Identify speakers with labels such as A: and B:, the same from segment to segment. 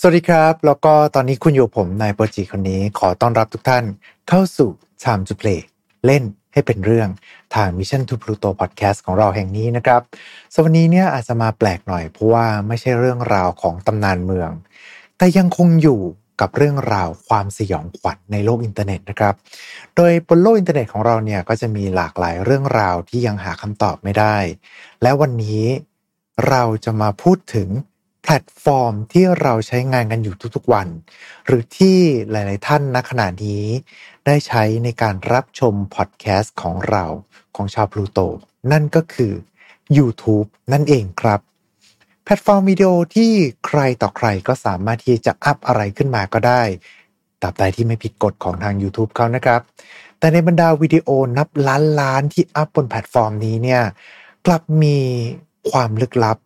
A: สวัสดีครับ แล้วก็ตอนนี้คุณอยู่ผมนายโปรจิคนนี้ ขอต้อนรับทุกท่านเข้าสู่ Time to Play เล่นให้เป็นเรื่องทาง Mission to Pluto Podcast ของเราแห่งนี้นะครับวันนี้เนี่ยอาจจะมาแปลกหน่อย เพราะว่าไม่ใช่เรื่องราวของตำนานเมือง แต่ยังคงอยู่กับเรื่องราวความสยองขวัญในโลกอินเทอร์เน็ตนะครับ โดยบนโลกอินเทอร์เน็ตของเราเนี่ยก็จะมีหลากหลายเรื่องราวที่ยังหาคำตอบไม่ได้ และวันนี้เราจะมาพูดถึง แพลตฟอร์มที่เราใช้งานกันอยู่ทุกๆวัน หรือที่หลายๆท่านณขณะนี้ ได้ใช้ในการรับชมพอดแคสต์ของเราของชาวพลูโต นั่นก็คือ YouTube นั่นเองครับ แพลตฟอร์มวิดีโอที่ใครต่อใครก็สามารถที่จะอัพอะไรขึ้นมาก็ได้ตราบใดที่ไม่ผิดกฎของทาง YouTube เขานะครับ แต่ในบรรดาวิดีโอนับล้านล้านที่อัพบนแพลตฟอร์มนี้เนี่ยกลับมีความลึกลับ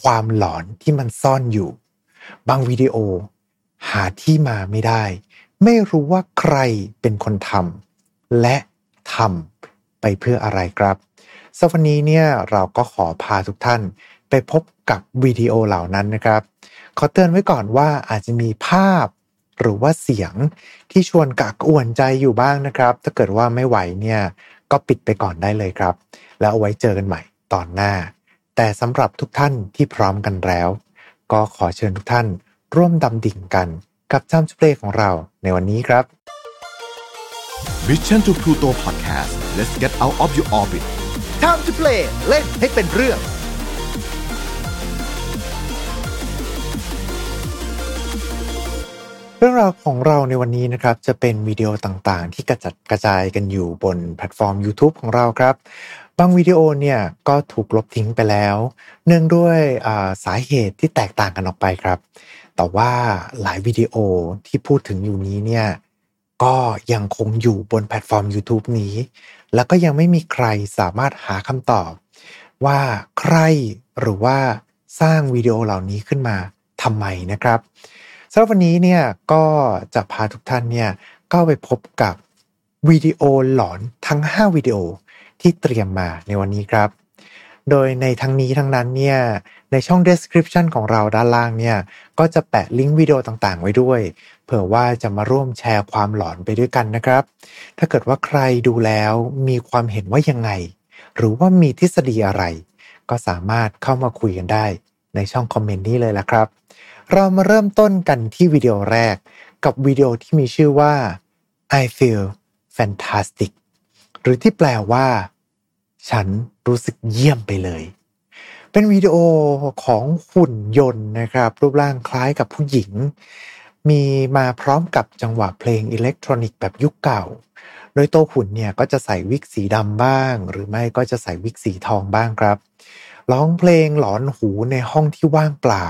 A: ความหลอนที่มันซ่อนอยู่ บางวิดีโอ หาที่มาไม่ได้ ไม่รู้ว่าใครเป็นคนทำและทำไปเพื่ออะไรครับสวันนี้เนี่ยเราก็ขอพาทุกท่านไปพบกับวิดีโอเหล่านั้นนะครับ ขอเตือนไว้ก่อนว่าอาจจะมีภาพหรือว่าเสียงที่ชวนกักอ่วนใจอยู่บ้างนะครับ ถ้าเกิดว่าไม่ไหวเนี่ยก็ปิดไปก่อนได้เลยครับ แล้วเอาไว้เจอกันใหม่ตอนหน้า แต่สำหรับทุกท่านที่พร้อมกันแล้ว ก็ขอเชิญทุกท่านร่วมดำดิ่งกันกับจ้ำสเปรย์ของเราในวันนี้ครับ
B: Mission to Pluto Podcast let's get out of your orbit
C: Time to play เล่นให้เป็นเรื่อง
A: เรื่องราวของเราในวันนี้นะครับ จะเป็นวิดีโอต่างๆ ที่กระจัดกระจายกันอยู่บนแพลตฟอร์ม YouTube ของเราครับ บางวิดีโอเนี่ยก็ถูกลบทิ้งไปแล้ว เนื่องด้วยสาเหตุที่แตกต่างกันออกไปครับ แต่ว่าหลายวิดีโอที่พูดถึงอยู่นี้เนี่ยก็ยังคงอยู่บนแพลตฟอร์ม YouTube นี้ แล้วก็ยังไม่มีใครสามารถหาคำตอบ ว่าใครหรือว่าสร้างวิดีโอเหล่านี้ขึ้นมาทำไมนะครับสำหรับวันนี้เนี่ยก็จะพาทุกท่านเนี่ยก็ไปพบกับวิดีโอหลอนทั้ง 5 วิดีโอ ที่เตรียมมาในวันนี้ครับ โดยในทั้งนี้ทั้งนั้นเนี่ยในช่อง description ของเราด้านล่างเนี่ยก็จะแปะลิงก์วิดีโอต่างๆ ไว้ด้วย เผื่อว่าจะมาร่วมแชร์ความหลอนไปด้วยกันนะครับ ถ้าเกิดว่าใครดูแล้วมีความเห็นว่ายังไง หรือว่ามีทฤษฎีอะไร ก็สามารถเข้ามาคุยกันได้ ในช่องคอมเมนต์นี้เลยละครับ เรามาเริ่มต้นกันที่วิดีโอแรก กับวิดีโอที่มีชื่อว่า I feel fantastic หรือที่แปลว่า ฉันรู้สึกเยี่ยมไปเลย เป็นวิดีโอของหุ่นยนต์นะครับ รูปร่างคล้ายกับผู้หญิง มีมาพร้อมกับจังหวะเพลงอิเล็กทรอนิกส์แบบยุคเก่า โดยตัวหุ่นเนี่ยก็จะใส่วิกสีดำบ้าง หรือไม่ก็จะใส่วิกสีทองบ้างครับร้องเพลงหลอนหูในห้องที่ว่างเปล่า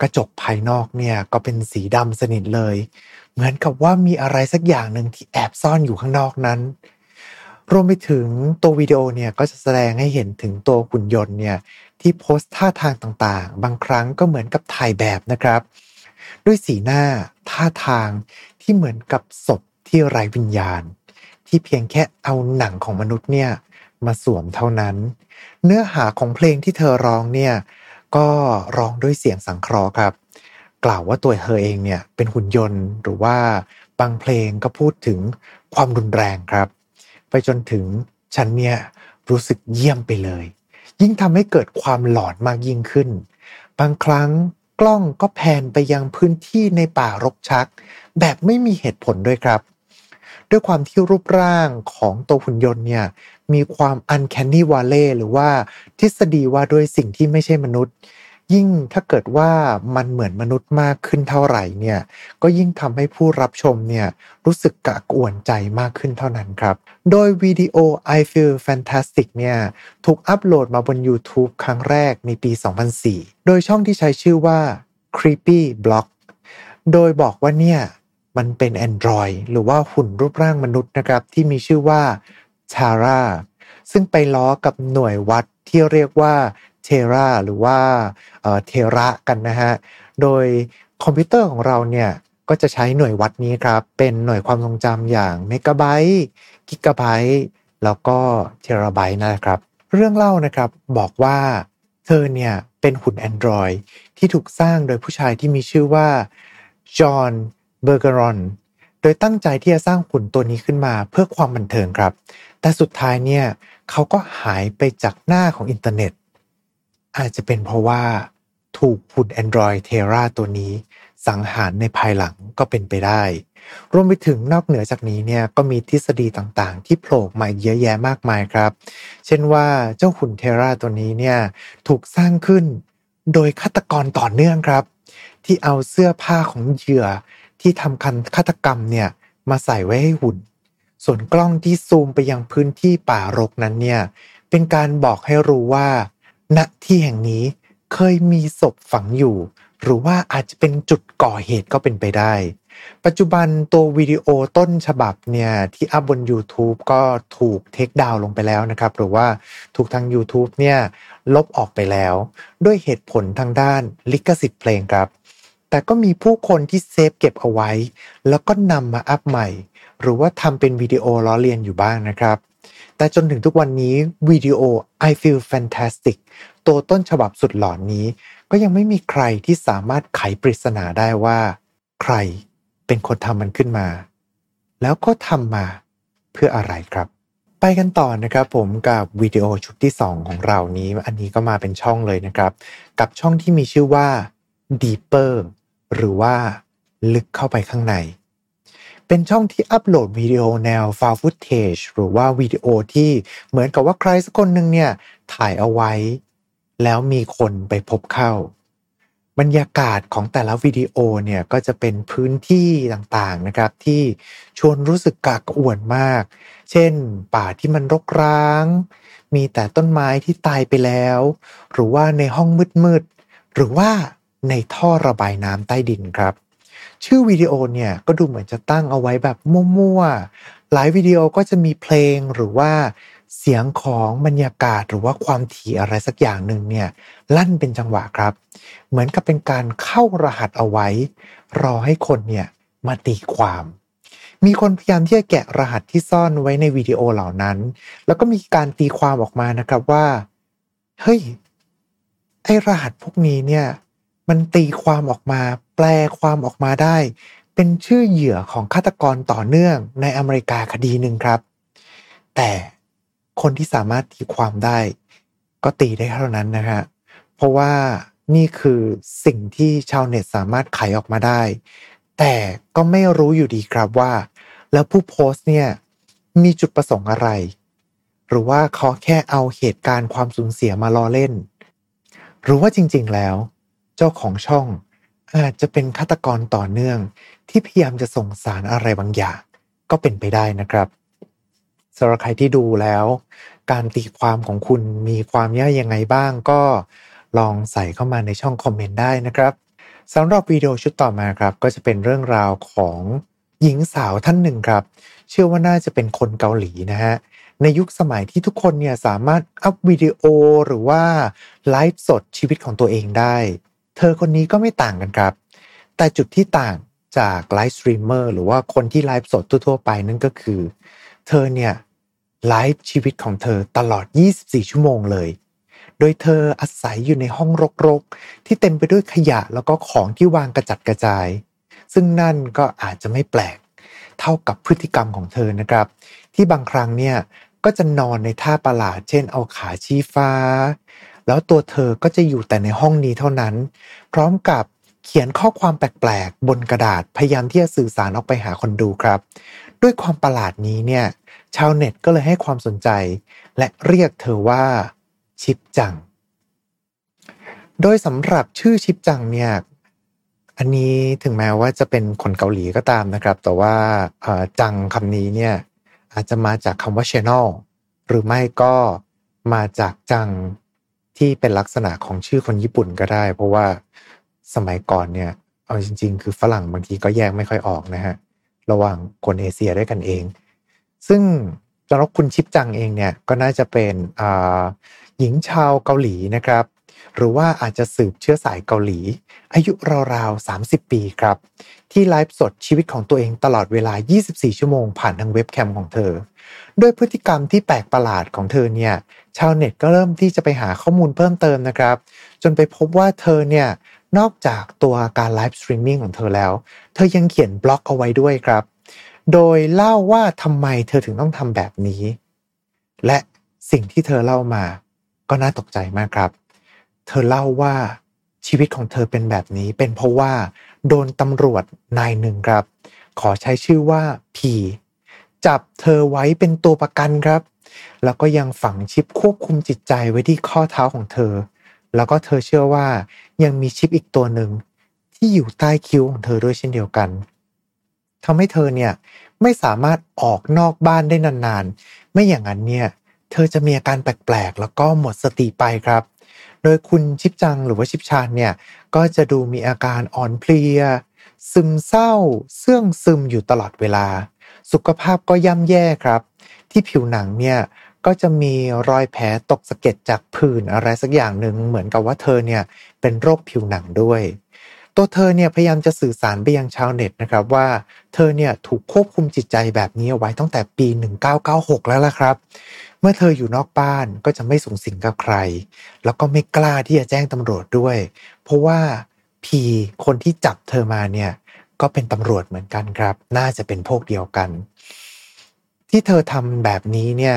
A: กระจกภายนอกเนี่ยก็เป็นสีดำสนิทเลย เหมือนกับว่ามีอะไรสักอย่างหนึ่งที่แอบซ่อนอยู่ข้างนอกนั้น รวมไปถึงตัววิดีโอเนี่ยก็จะแสดงให้เห็นถึงตัวหุ่นยนต์เนี่ยที่โพสท่าทางต่างๆ บางครั้งก็เหมือนกับถ่ายแบบนะครับ ด้วยสีหน้าท่าทางที่เหมือนกับศพที่ไร้วิญญาณ ที่เพียงแค่เอาหนังของมนุษย์เนี่ยมาสวมเท่านั้น เนื้อหาของเพลงที่เธอร้องเนี่ยก็ร้องด้วยเสียงสังเคราะห์ครับ กล่าวว่าตัวเธอเองเนี่ยเป็นหุ่นยนต์หรือว่าบางเพลงก็พูดถึงความรุนแรงครับ ไปจนถึงฉันเนี่ยรู้สึกเยี่ยมไปเลย ยิ่งทำให้เกิดความหลอนมากยิ่งขึ้น บางครั้งกล้องก็แพนไปยังพื้นที่ในป่ารกชัก แบบไม่มีเหตุผลด้วยครับ ด้วยความที่รูปร่างของตัวหุ่นยนต์เนี่ยมีความ uncanny valley หรือว่าทฤษฎีว่าด้วยสิ่งที่ไม่ใช่มนุษย์ ยิ่งถ้าเกิดว่ามันเหมือนมนุษย์มากขึ้นเท่าไหร่เนี่ย ก็ยิ่งทำให้ผู้รับชมเนี่ยรู้สึกกะกวนใจมากขึ้นเท่านั้นครับ โดยวิดีโอ I Feel Fantastic เนี่ยถูกอัปโหลดมาบน YouTube ครั้งแรกในปี 2004 โดยช่องที่ใช้ชื่อว่า Creepy Block โดยบอกว่าเนี่ยมันเป็น Android หรือว่าหุ่นรูปร่างมนุษย์นะครับ ที่มีชื่อว่าชาร่าซึ่งไปล้อกับหน่วยวัดที่เรียกว่า เทราหรือว่าเทระกันนะฮะ โดยคอมพิวเตอร์ของเราเนี่ยก็จะใช้หน่วยวัดนี้ครับ เป็นหน่วยความทรงจำอย่างเมกะไบต์กิกะไบต์แล้วก็เทราไบต์นะครับ เรื่องเล่านะครับบอกว่าเธอเนี่ยเป็นหุ่น Android ที่ถูกสร้างโดยผู้ชายที่มีชื่อว่าจอห์นเบอร์เกรอนโดยตั้งใจที่จะสร้างหุ่นตัวนี้ขึ้นมาเพื่อความบันเทิงครับ แต่สุดท้ายเนี่ยเขาก็หายไปจากหน้าของอินเทอร์เน็ต อาจจะเป็นเพราะว่าถูกหุ่น Android Terra ตัวนี้สังหารในภายหลังก็เป็นไปได้ รวมไปถึงนอกเหนือจากนี้เนี่ยก็มีทฤษฎีต่างๆ ที่โผล่มาเยอะแยะมากมายครับ เช่นว่าเจ้าหุ่นเทราตัวนี้เนี่ยถูกสร้างขึ้นโดยฆาตกรต่อเนื่องครับ ที่เอาเสื้อผ้าของเหยื่อที่ทำคันฆาตกรรมเนี่ยมาใส่ไว้ให้หุ่น ส่วนกล้องที่ซูมไปยังพื้นที่ป่ารกนั้นเนี่ยเป็นการบอกให้รู้ว่า ณที่แห่งนี้เคยมีศพฝังอยู่ หรือว่าอาจจะเป็นจุดก่อเหตุก็เป็นไปได้ ปัจจุบันตัววิดีโอต้นฉบับเนี่ยที่อัพบน YouTube ก็ถูก take down ลงไปแล้วนะครับ หรือว่าถูกทาง YouTube เนี่ยลบออกไปแล้ว ด้วยเหตุผลทางด้านลิขสิทธิ์เพลงครับ แต่ก็มีผู้คนที่เซฟเก็บเอาไว้ แล้วก็นำมาอัพใหม่ หรือว่าทำเป็นวิดีโอล้อเลียนอยู่บ้างนะครับ แต่จนถึงทุกวันนี้วิดีโอ I Feel Fantastic ตัวต้นฉบับสุดหลอนนี้ ก็ยังไม่มีใครที่สามารถไขปริศนาได้ว่า ใครเป็นคนทำมันขึ้นมา แล้วก็ทำมาเพื่ออะไรครับ ไปกันต่อนะครับผมกับวิดีโอชุดที่ 2 ของเรานี้ อันนี้ก็มาเป็นช่องเลยนะครับ กับช่องที่มีชื่อว่า Deeper หรือว่าลึกเข้าไปข้างใน เป็นช่องที่อัปโหลดวิดีโอแนว f o u l footage หรือว่าวิดีโอที่เหมือนกับว่าใครสักคนหนึ่งเนี่ยถ่ายเอาไว้ แล้วมีคนไปพบเข้า บรรยากาศของแต่ละวิดีโอเนี่ยก็จะเป็นพื้นที่ต่างๆนะครับที่ชวนรู้สึกกากอ่วนมาก เช่น ป่าที่มันรกร้าง มีแต่ต้นไม้ที่ตายไปแล้ว หรือว่าในห้องมืดๆหรือว่าในท่อระบายน้ำใต้ดินครับ ชื่อวิดีโอเนี่ยก็ดูเหมือนจะตั้งเอาไว้แบบมั่วๆ หลายวิดีโอก็จะมีเพลงหรือว่าเสียงของบรรยากาศหรือว่าความถี่อะไรสักอย่างหนึ่งเนี่ยลั่นเป็นจังหวะครับ เหมือนกับเป็นการเข้ารหัสเอาไว้ รอให้คนเนี่ยมาตีความ มีคนพยายามที่จะแกะรหัสที่ซ่อนไว้ในวิดีโอเหล่านั้น แล้วก็มีการตีความออกมานะครับว่า เฮ้ย ไอรหัสพวกนี้เนี่ย มันตีความออกมา แปลความออกมาได้ เป็นชื่อเหยื่อของฆาตกรต่อเนื่องในอเมริกาคดีหนึ่งครับ แต่คนที่สามารถตีความได้ ก็ตีได้เท่านั้นนะฮะเพราะว่านี่คือสิ่งที่ชาวเน็ตสามารถไขออกมาได้ แต่ก็ไม่รู้อยู่ดีครับว่า แล้วผู้โพสต์เนี่ยมีจุดประสงค์อะไร หรือว่าเขาแค่เอาเหตุการณ์ความสูญเสียมาล้อเล่น หรือว่าจริงๆแล้ว เจ้าของช่อง อาจจะเป็นฆาตกรต่อเนื่อง ที่พยายามจะส่งสารอะไรบางอย่าง ก็เป็นไปได้นะครับสำหรับใครที่ดูแล้ว การตีความของคุณมีความยากยังไงบ้างก็ลองใส่เข้ามาในช่องคอมเมนต์ได้นะครับสำหรับวิดีโอชุดต่อมาครับ ก็จะเป็นเรื่องราวของหญิงสาวท่านหนึ่งครับ เชื่อว่าน่าจะเป็นคนเกาหลีนะฮะในยุคสมัยที่ทุกคนเนี่ยสามารถอัพวิดีโอหรือว่าไลฟ์สดชีวิตของตัวเองได้ เธอคนนี้ก็ไม่ต่างกันครับ แต่จุดที่ต่างจาก live streamer หรือว่าคนที่ไลฟ์สดทั่วๆไปนั่นก็คือ เธอเนี่ยไลฟ์ชีวิตของเธอตลอด 24 ชั่วโมงเลย โดยเธออาศัยอยู่ในห้องรกๆ ที่เต็มไปด้วยขยะแล้วก็ของที่วางกระจัดกระจาย ซึ่งนั่นก็อาจจะไม่แปลก เท่ากับพฤติกรรมของเธอนะครับ ที่บางครั้งเนี่ยก็จะนอนในท่าประหลาด เช่นเอาขาชี้ฟ้า แล้วตัวเธอก็จะอยู่แต่ในห้องนี้เท่านั้น พร้อมกับเขียนข้อความแปลกๆ บนกระดาษพยายามที่จะสื่อสารออกไปหาคนดูครับ ด้วยความประหลาดนี้เนี่ย ชาวเน็ตก็เลยให้ความสนใจ และเรียกเธอว่าชิปจัง โดยสำหรับชื่อชิปจังเนี่ย อันนี้ถึงแม้ว่าจะเป็นคนเกาหลีก็ตามนะครับ แต่ว่าจังคำนี้เนี่ยอาจจะมาจากคำว่า channel หรือไม่ก็มาจากจัง ที่เป็นลักษณะของชื่อคนญี่ปุ่นก็ได้ เพราะว่าสมัยก่อนเนี่ย เอาจริง ๆ คือฝรั่งบางทีก็แยกไม่ค่อยออกนะฮะ ระหว่างคนเอเชียด้วยกันเอง ซึ่งสำหรับคุณชิปจังเองเนี่ยก็น่าจะเป็นหญิงชาวเกาหลีนะครับ หรือว่าอาจจะสืบเชื้อสายเกาหลี อายุราวๆ30 ปีครับ ที่ไลฟ์สดชีวิตของตัวเองตลอดเวลา 24 ชั่วโมงผ่านทางเว็บแคมของเธอ ด้วยพฤติกรรมที่แปลกประหลาดของเธอเนี่ย ชาวเน็ตก็เริ่มที่จะไปหาข้อมูลเพิ่มเติมนะครับ จนไปพบว่าเธอเนี่ย นอกจากตัวการ live streaming ของเธอแล้ว เธอยังเขียนบล็อกเอาไว้ด้วยครับ โดยเล่าว่าทำไมเธอถึงต้องทำแบบนี้ และสิ่งที่เธอเล่ามา ก็น่าตกใจมากครับ เธอเล่าว่า ชีวิตของเธอเป็นแบบนี้เป็นเพราะว่า โดนตำรวจนายหนึ่งครับ ขอใช้ชื่อว่าพีจับเธอไว้เป็นตัวประกันครับ แล้วก็ยังฝังชิปควบคุมจิตใจไว้ที่ข้อเท้าของเธอ แล้วก็เธอเชื่อว่ายังมีชิปอีกตัวหนึ่งที่อยู่ใต้คิ้วของเธอด้วยเช่นเดียวกันทำให้เธอเนี่ยไม่สามารถออกนอกบ้านได้นานๆ ไม่อย่างนั้นเนี่ย เธอจะมีอาการแปลกๆ แล้วก็หมดสติไปครับ โดยคุณชิปจังหรือว่าชิปชานเนี่ยก็จะดูมีอาการอ่อนเพลีย ซึมเศร้า เสื่องซึมอยู่ตลอดเวลา สุขภาพก็ย่ำแย่ครับ ที่ผิวหนังเนี่ยก็จะมีรอยแผลตกสะเก็ดจากผื่นอะไรสักอย่างหนึ่งเหมือนกับว่าเธอเนี่ยเป็นโรคผิวหนังด้วย ตัวเธอเนี่ยพยายามจะสื่อสารไปยังชาวเน็ตนะครับว่าเธอเนี่ยถูกควบคุมจิตใจแบบนี้เอาไว้ตั้งแต่ปี 1996 แล้วล่ะครับ เมื่อเธออยู่นอกบ้านก็จะไม่สูงสิงกับใคร แล้วก็ไม่กล้าที่จะแจ้งตำรวจด้วย เพราะว่าพีคนที่จับเธอมาเนี่ยก็เป็นตำรวจเหมือนกันครับ น่าจะเป็นพวกเดียวกัน ที่เธอทำแบบนี้เนี่ย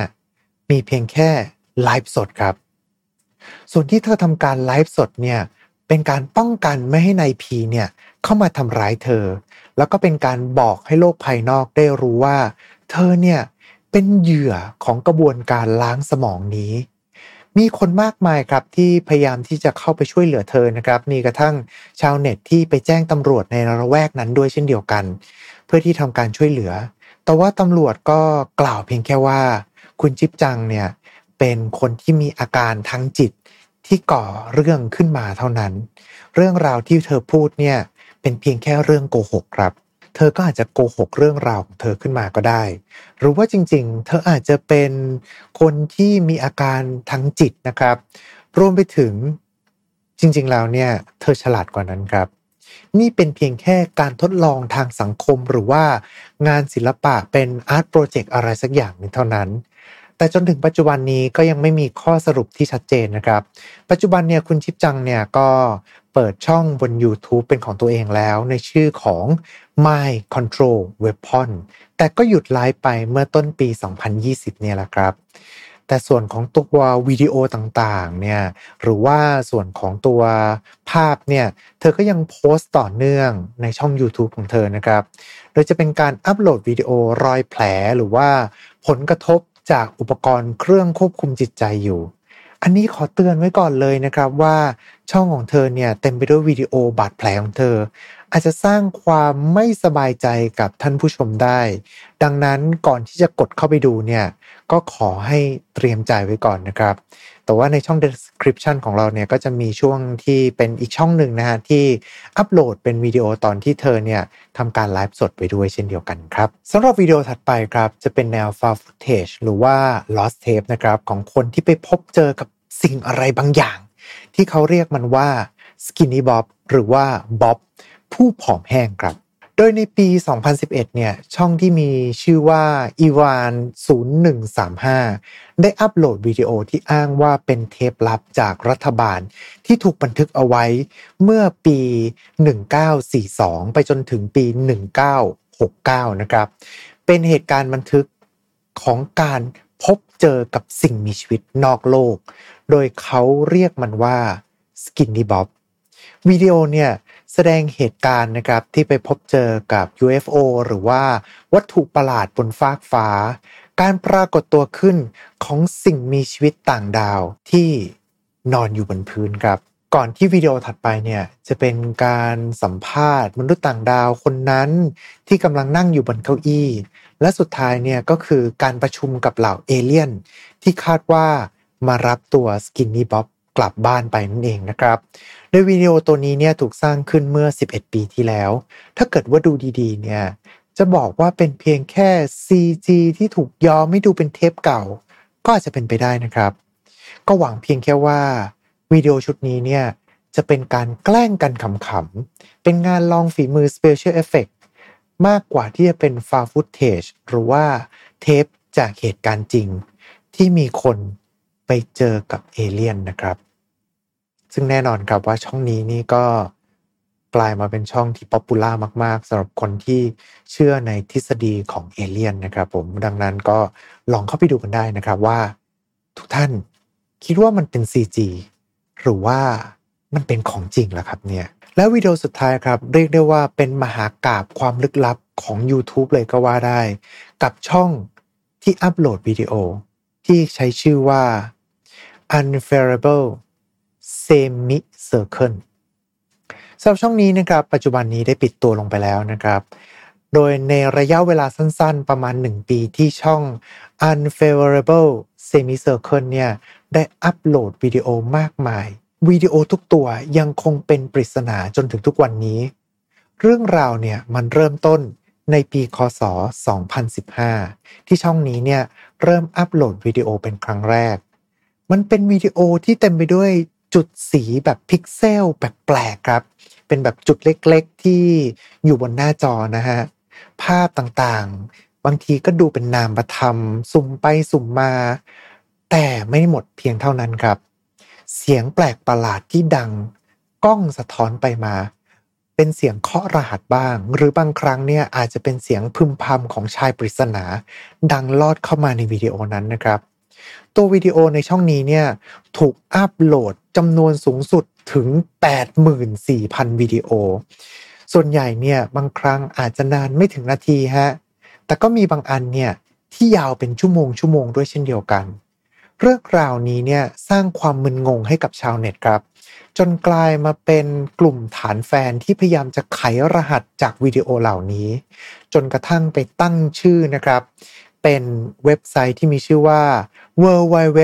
A: มีเพียงแค่ไลฟ์สดครับ ส่วนที่เธอทำการไลฟ์สดเนี่ยเป็นการป้องกันไม่ให้นายพีเนี่ยเข้ามาทำร้ายเธอ แล้วก็เป็นการบอกให้โลกภายนอกได้รู้ว่า เธอเนี่ย เป็นเหยื่อของกระบวนการล้างสมองนี้ มีคนมากมายครับที่พยายามที่จะเข้าไปช่วยเหลือเธอนะครับ มีกระทั่งชาวเน็ตที่ไปแจ้งตำรวจในระแวกนั้นด้วยเช่นเดียวกัน เพื่อที่ทำการช่วยเหลือ แต่ว่าตำรวจก็กล่าวเพียงแค่ว่า คุณจิ๊บจังเนี่ยเป็นคนที่มีอาการทางจิตที่ก่อเรื่องขึ้นมาเท่านั้น เรื่องราวที่เธอพูดเนี่ยเป็นเพียงแค่เรื่องโกหกครับ เธอก็อาจจะโกหกเรื่องราวของเธอขึ้นมาก็ได้ หรือว่าจริงๆ เธออาจจะเป็นคนที่มีอาการทางจิตนะครับ รวมไปถึงจริงๆ แล้วเนี่ย เธอฉลาดกว่านั้นครับ นี่เป็นเพียงแค่การทดลองทางสังคมหรือว่างานศิลปะเป็น art project อะไรสักอย่างนึงเท่านั้นแต่จนถึงปัจจุบันนี้ก็ยังไม่มีข้อสรุปที่ชัดเจนนะครับ ปัจจุบันเนี่ยคุณชิปจังเนี่ยก็ เปิดช่องบน YouTube เป็นของตัวเองแล้วในชื่อของ Mind Control Weapon แต่ก็หยุดไลฟ์ไปเมื่อต้นปี 2020 เนี่ยแหละครับ แต่ส่วนของตัววิดีโอต่างๆ เนี่ยหรือว่าส่วนของตัวภาพเนี่ย เธอก็ยังโพสต์ต่อเนื่องในช่อง YouTube ของเธอนะครับ โดยจะเป็นการอัปโหลดวิดีโอรอยแผลหรือว่าผลกระทบจากอุปกรณ์เครื่องควบคุมจิตใจอยู่ อันนี้ขอเตือนไว้ก่อนเลยนะครับว่าช่องของเธอเนี่ยเต็มไปด้วยวิดีโอบาดแผลของเธอ อาจจะสร้างความไม่สบายใจกับท่านผู้ชมได้ ดังนั้นก่อนที่จะกดเข้าไปดูเนี่ยก็ขอให้เตรียมใจไว้ก่อนนะครับ แต่ว่าในช่อง description ของเราเนี่ยก็จะมีช่วงที่เป็นอีกช่องหนึ่งนะฮะที่อัปโหลดเป็นวิดีโอตอนที่เธอเนี่ยทำการไลฟ์สดไปด้วยเช่นเดียวกันครับสำหรับวิดีโอถัดไปครับ จะเป็นแนว file footage หรือว่า lost tape นะครับของคนที่ไปพบเจอกับสิ่งอะไรบางอย่าง ที่เขาเรียกมันว่า skinny bob หรือว่าบ๊อบ ผู้ผอมแห้งครับ โดยในปี 2011 เนี่ย ช่องที่มีชื่อว่าอีวาน 0135 ได้อัปโหลดวิดีโอที่อ้างว่าเป็นเทปลับจากรัฐบาลที่ถูกบันทึกเอาไว้เมื่อปี 1942 ไปจนถึงปี 1969 นะครับ เป็นเหตุการณ์บันทึกของการพบเจอกับสิ่งมีชีวิตนอกโลก โดยเขาเรียกมันว่า Skinny Bob วิดีโอเนี่ย แสดงเหตุการณ์นะครับที่ไปพบเจอกับ UFO หรือว่าวัตถุประหลาดบนฟากฟ้า การปรากฏตัวขึ้นของสิ่งมีชีวิตต่างดาวที่นอนอยู่บนพื้นครับ ก่อนที่วิดีโอถัดไปเนี่ยจะเป็นการสัมภาษณ์มนุษย์ต่างดาวคนนั้น ที่กำลังนั่งอยู่บนเก้าอี้ และสุดท้ายเนี่ยก็คือการประชุมกับเหล่าเอเลี่ยน ที่คาดว่ามารับตัวสกินนี่บ๊อบ กลับบ้านไปนั่นเองนะครับ โดยวิดีโอตัวนี้เนี่ยถูกสร้างขึ้นเมื่อ 11 ปีที่แล้ว ถ้าเกิดว่าดูดีๆ เนี่ยจะบอกว่าเป็นเพียงแค่ CG ที่ถูกยอมไม่ดูเป็นเทปเก่า ก็อาจจะเป็นไปได้นะครับ ก็หวังเพียงแค่ว่าวิดีโอชุดนี้เนี่ยจะเป็นการแกล้งกันขำๆ เป็นงานลองฝีมือ Special Effect มากกว่าที่จะเป็นฟาฟุตเทจหรือว่าเทปจากเหตุการณ์จริง ที่มีคน ไปเจอกับเอเลี่ยนนะครับ ซึ่งแน่นอนครับว่าช่องนี้นี่ก็กลายมาเป็นช่องที่ popular มาก ๆสำหรับคนที่เชื่อในทฤษฎีของเอเลี่ยนนะครับ ผมดังนั้นก็ลองเข้าไปดูกันได้นะครับว่า ทุกท่านคิดว่ามันเป็น CG หรือว่ามันเป็นของจริงแล้วครับเนี่ย แล้ววิดีโอสุดท้ายครับ เรียกได้ว่าเป็นมหากาพย์ความลึกลับของ YouTube เลยก็ว่าได้ กับช่องที่อัปโหลดวิดีโอ ที่ใช้ชื่อว่า Unfairable Semi Circle สำหรับช่องนี้นะครับปัจจุบันนี้ได้ปิดตัวลงไปแล้วนะครับ โดยในระยะเวลาสั้นๆ ประมาณ 1 ปีที่ช่อง Unfavorable Semi Circle เนี่ยได้อัปโหลดวิดีโอมากมายวิดีโอทุกตัวยังคงเป็นปริศนาจนถึงทุกวันนี้ เรื่องราวเนี่ยมันเริ่มต้น ในปีคศ 2015 ที่ช่องนี้เนี่ยเริ่มอัปโหลดวิดีโอเป็นครั้งแรก มันเป็นวิดีโอที่เต็มไปด้วยจุดสีแบบพิกเซลแปลกๆครับ เป็นแบบจุดเล็กๆ ที่อยู่บนหน้าจอนะฮะ ภาพต่างๆ บางทีก็ดูเป็นนามธรรม สุ่มไปสุ่มมา แต่ไม่หมดเพียงเท่านั้นครับ เสียงแปลกประหลาดที่ดังกล้องสะท้อนไปมา เป็นเสียงเคาะรหัสบ้าง หรือบางครั้งเนี่ยอาจจะเป็นเสียงพึมพำของชายปริศนา ดังลอดเข้ามาในวิดีโอนั้นนะครับ ตัววิดีโอในช่องนี้เนี่ยถูกอัปโหลดจำนวนสูงสุดถึง 84,000 วิดีโอ ส่วนใหญ่เนี่ยบางครั้งอาจจะนานไม่ถึงนาทีฮะแต่ก็มีบางอันเนี่ยที่ยาวเป็นชั่วโมงชั่วโมงด้วยเช่นเดียวกัน เรื่องราวนี้เนี่ยสร้างความมึนงงให้กับชาวเน็ตครับ จนกลายมาเป็นกลุ่มฐานแฟนที่พยายามจะไขรหัสจากวิดีโอเหล่านี้ จนกระทั่งไปตั้งชื่อนะครับ เป็นเว็บไซต์ที่มีชื่อว่า w w w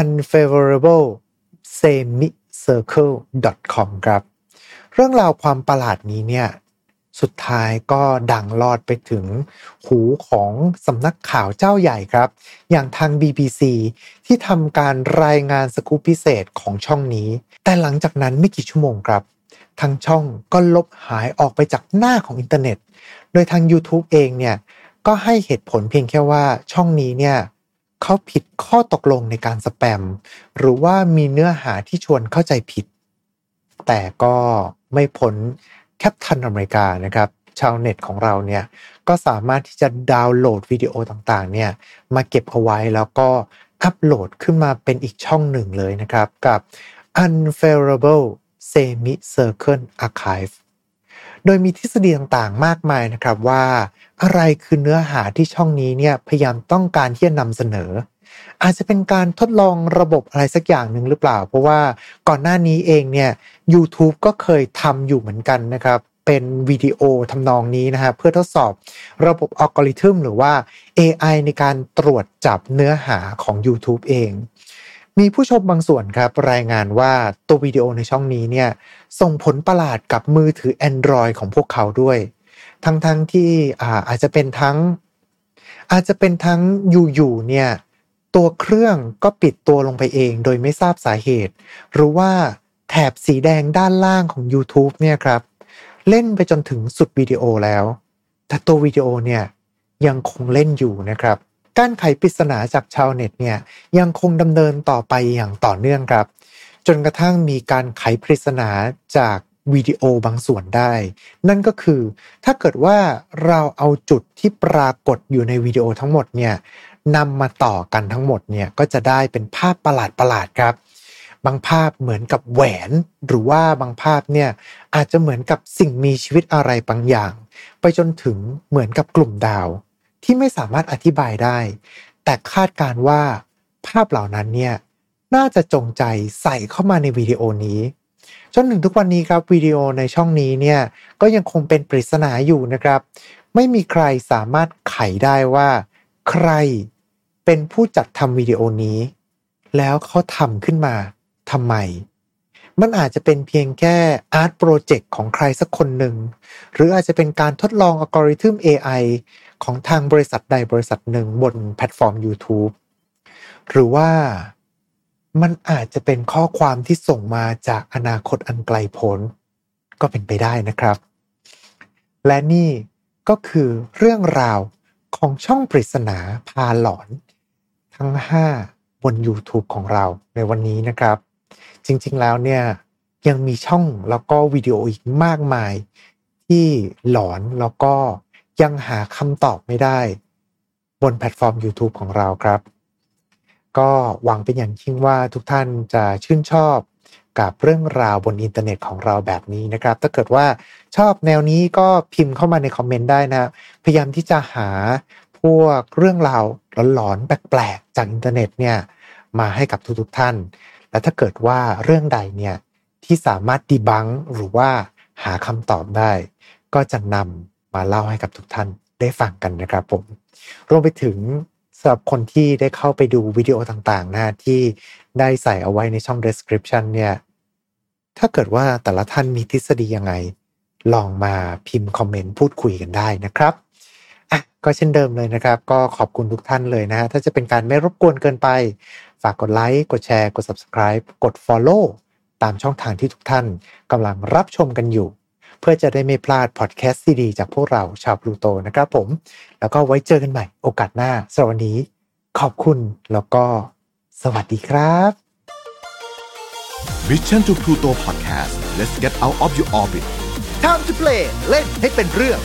A: unfavorable semicircle com ครับ เรื่องราวความประหลาดนี้เนี่ย สุดท้ายก็ดังลอดไปถึงหูของสำนักข่าวเจ้าใหญ่ครับ อย่างทาง BBC ที่ทำการรายงานสกู๊ปพิเศษของช่องนี้ แต่หลังจากนั้นไม่กี่ชั่วโมงครับทางช่องก็ลบหายออกไปจากหน้าของอินเทอร์เน็ต โดยทาง YouTube เองเนี่ยก็ให้เหตุผลเพียงแค่ว่าช่องนี้เนี่ยเขาผิดข้อตกลงในการสแปม หรือว่ามีเนื้อหาที่ชวนเข้าใจผิด แต่ก็ไม่พ้น แคปทันอเมริกานะครับชาวเน็ตของเราเนี่ยก็สามารถที่จะดาวน์โหลดวิดีโอต่างๆเนี่ยมาเก็บเอาไว้แล้วก็อัปโหลดขึ้นมาเป็นอีกช่องหนึ่งเลยนะครับ กับ Unfairable Semi Circle Archive โดยมีทฤษฎีต่างๆ มากมายนะครับว่า อะไรคือเนื้อหาที่ช่องนี้เนี่ยพยายามต้องการที่จะนำเสนอ อาจจะเป็นการทดลองระบบอะไรสักอย่างหนึ่งหรือเปล่า เพราะว่าก่อนหน้านี้เองเนี่ย YouTube ก็เคยทำอยู่เหมือนกันนะครับ เป็นวิดีโอทำนองนี้นะฮะเพื่อทดสอบระบบอัลกอริทึมหรือว่า AI ในการตรวจจับเนื้อหาของ YouTube เอง มีผู้ชมบางส่วนครับ รายงานว่าตัววิดีโอในช่องนี้เนี่ยส่งผลประหลาดกับมือถือ Android ของพวกเขาด้วย ทั้งๆทที่อาอาจจะเป็นทั้ง อาจจะเป็นทั้งอยู่ๆเนี่ย ตัวเครื่องก็ปิดตัวลงไปเองโดยไม่ทราบสาเหตุ หรือว่าแถบสีแดงด้านล่างของ YouTube เนี่ยครับ เล่นไปจนถึงสุดวิดีโอแล้ว แต่ตัววิดีโอเนี่ยยังคงเล่นอยู่นะครับ การไขปริศนาจากชาวเน็ตเนี่ยยังคงดำเนินต่อไปอย่างต่อเนื่องครับ จนกระทั่งมีการไขปริศนาจากวิดีโอบางส่วนได้ นั่นก็คือถ้าเกิดว่าเราเอาจุดที่ปรากฏอยู่ในวิดีโอทั้งหมดเนี่ย นำมาต่อกันทั้งหมดเนี่ยก็จะได้เป็นภาพประหลาดๆครับ บางภาพเหมือนกับแหวน หรือว่าบางภาพเนี่ยอาจจะเหมือนกับสิ่งมีชีวิตอะไรบางอย่าง ไปจนถึงเหมือนกับกลุ่มดาว ที่ไม่สามารถอธิบายได้ แต่คาดการว่า ภาพเหล่านั้นเนี่ยน่าจะจงใจใส่เข้ามาในวิดีโอนี้จนถึงทุกวันนี้ครับวิดีโอในช่องนี้เนี่ยก็ยังคงเป็นปริศนาอยู่นะครับ ไม่มีใครสามารถไขได้ว่า ใคร เป็นผู้จัดทำวิดีโอนี้ แล้วเขาทำขึ้นมาทำไม มันอาจจะเป็นเพียงแค่ art project ของใครสักคนหนึ่ง หรืออาจจะเป็นการทดลองอัลกอริทึม AI ของทางบริษัทใดบริษัทหนึ่งบนแพลตฟอร์ม YouTube หรือว่ามันอาจจะเป็นข้อความที่ส่งมาจากอนาคตอันไกลโพ้นก็เป็นไปได้นะครับ และนี่ก็คือเรื่องราวของช่องปริศนาพาหลอน ทั้ง 5 บน YouTube ของเราในวันนี้นะครับ จริงๆแล้วเนี่ยยังมีช่องแล้วก็วิดีโออีกมากมาย ที่หลอนแล้วก็ยังหาคำตอบไม่ได้ บนแพลตฟอร์ม YouTube ของเราครับ ก็หวังเป็นอย่างยิ่งว่าทุกท่านจะชื่นชอบกับเรื่องราวบนอินเทอร์เน็ตของเราแบบนี้นะครับ ถ้าเกิดว่าชอบแนวนี้ก็พิมพ์เข้ามาในคอมเมนต์ได้นะ พยายามที่จะหา พวกเรื่องราวหลอนๆแปลกๆจากอินเทอร์เน็ตเนี่ยมาให้กับทุกๆท่าน และถ้าเกิดว่าเรื่องใดเนี่ยที่สามารถ debunk หรือว่าหาคำตอบได้ ก็จะนำมาเล่าให้กับทุกท่านได้ฟังกันนะครับผม รวมไปถึงสำหรับคนที่ได้เข้าไปดูวิดีโอต่างๆนะที่ได้ใส่เอาไว้ในช่อง description เนี่ยถ้าเกิดว่าแต่ละท่านมีทฤษฎียังไง ลองมาพิมพ์คอมเมนต์พูดคุยกันได้นะครับ ก็เช่นเดิมเลยนะครับ ก็ขอบคุณทุกท่านเลยนะฮะถ้าจะเป็นการไม่รบกวนเกินไป ฝากกดไลค์กดแชร์ กด subscribe กด follow ตามช่องทางที่ทุกท่านกำลังรับชมกันอยู่ เพื่อจะได้ไม่พลาดพอดแคสต์ดีๆจากพวกเราชาวพลูโตนะครับผม แล้วก็ไว้เจอกันใหม่โอกาสหน้าสำหรับวันนี้ ขอบคุณแล้วก็ สวัสดีครับ
B: Mission to Pluto Podcast let's get out of your orbit
C: Time to play เล่นให้เป็นเรื่อง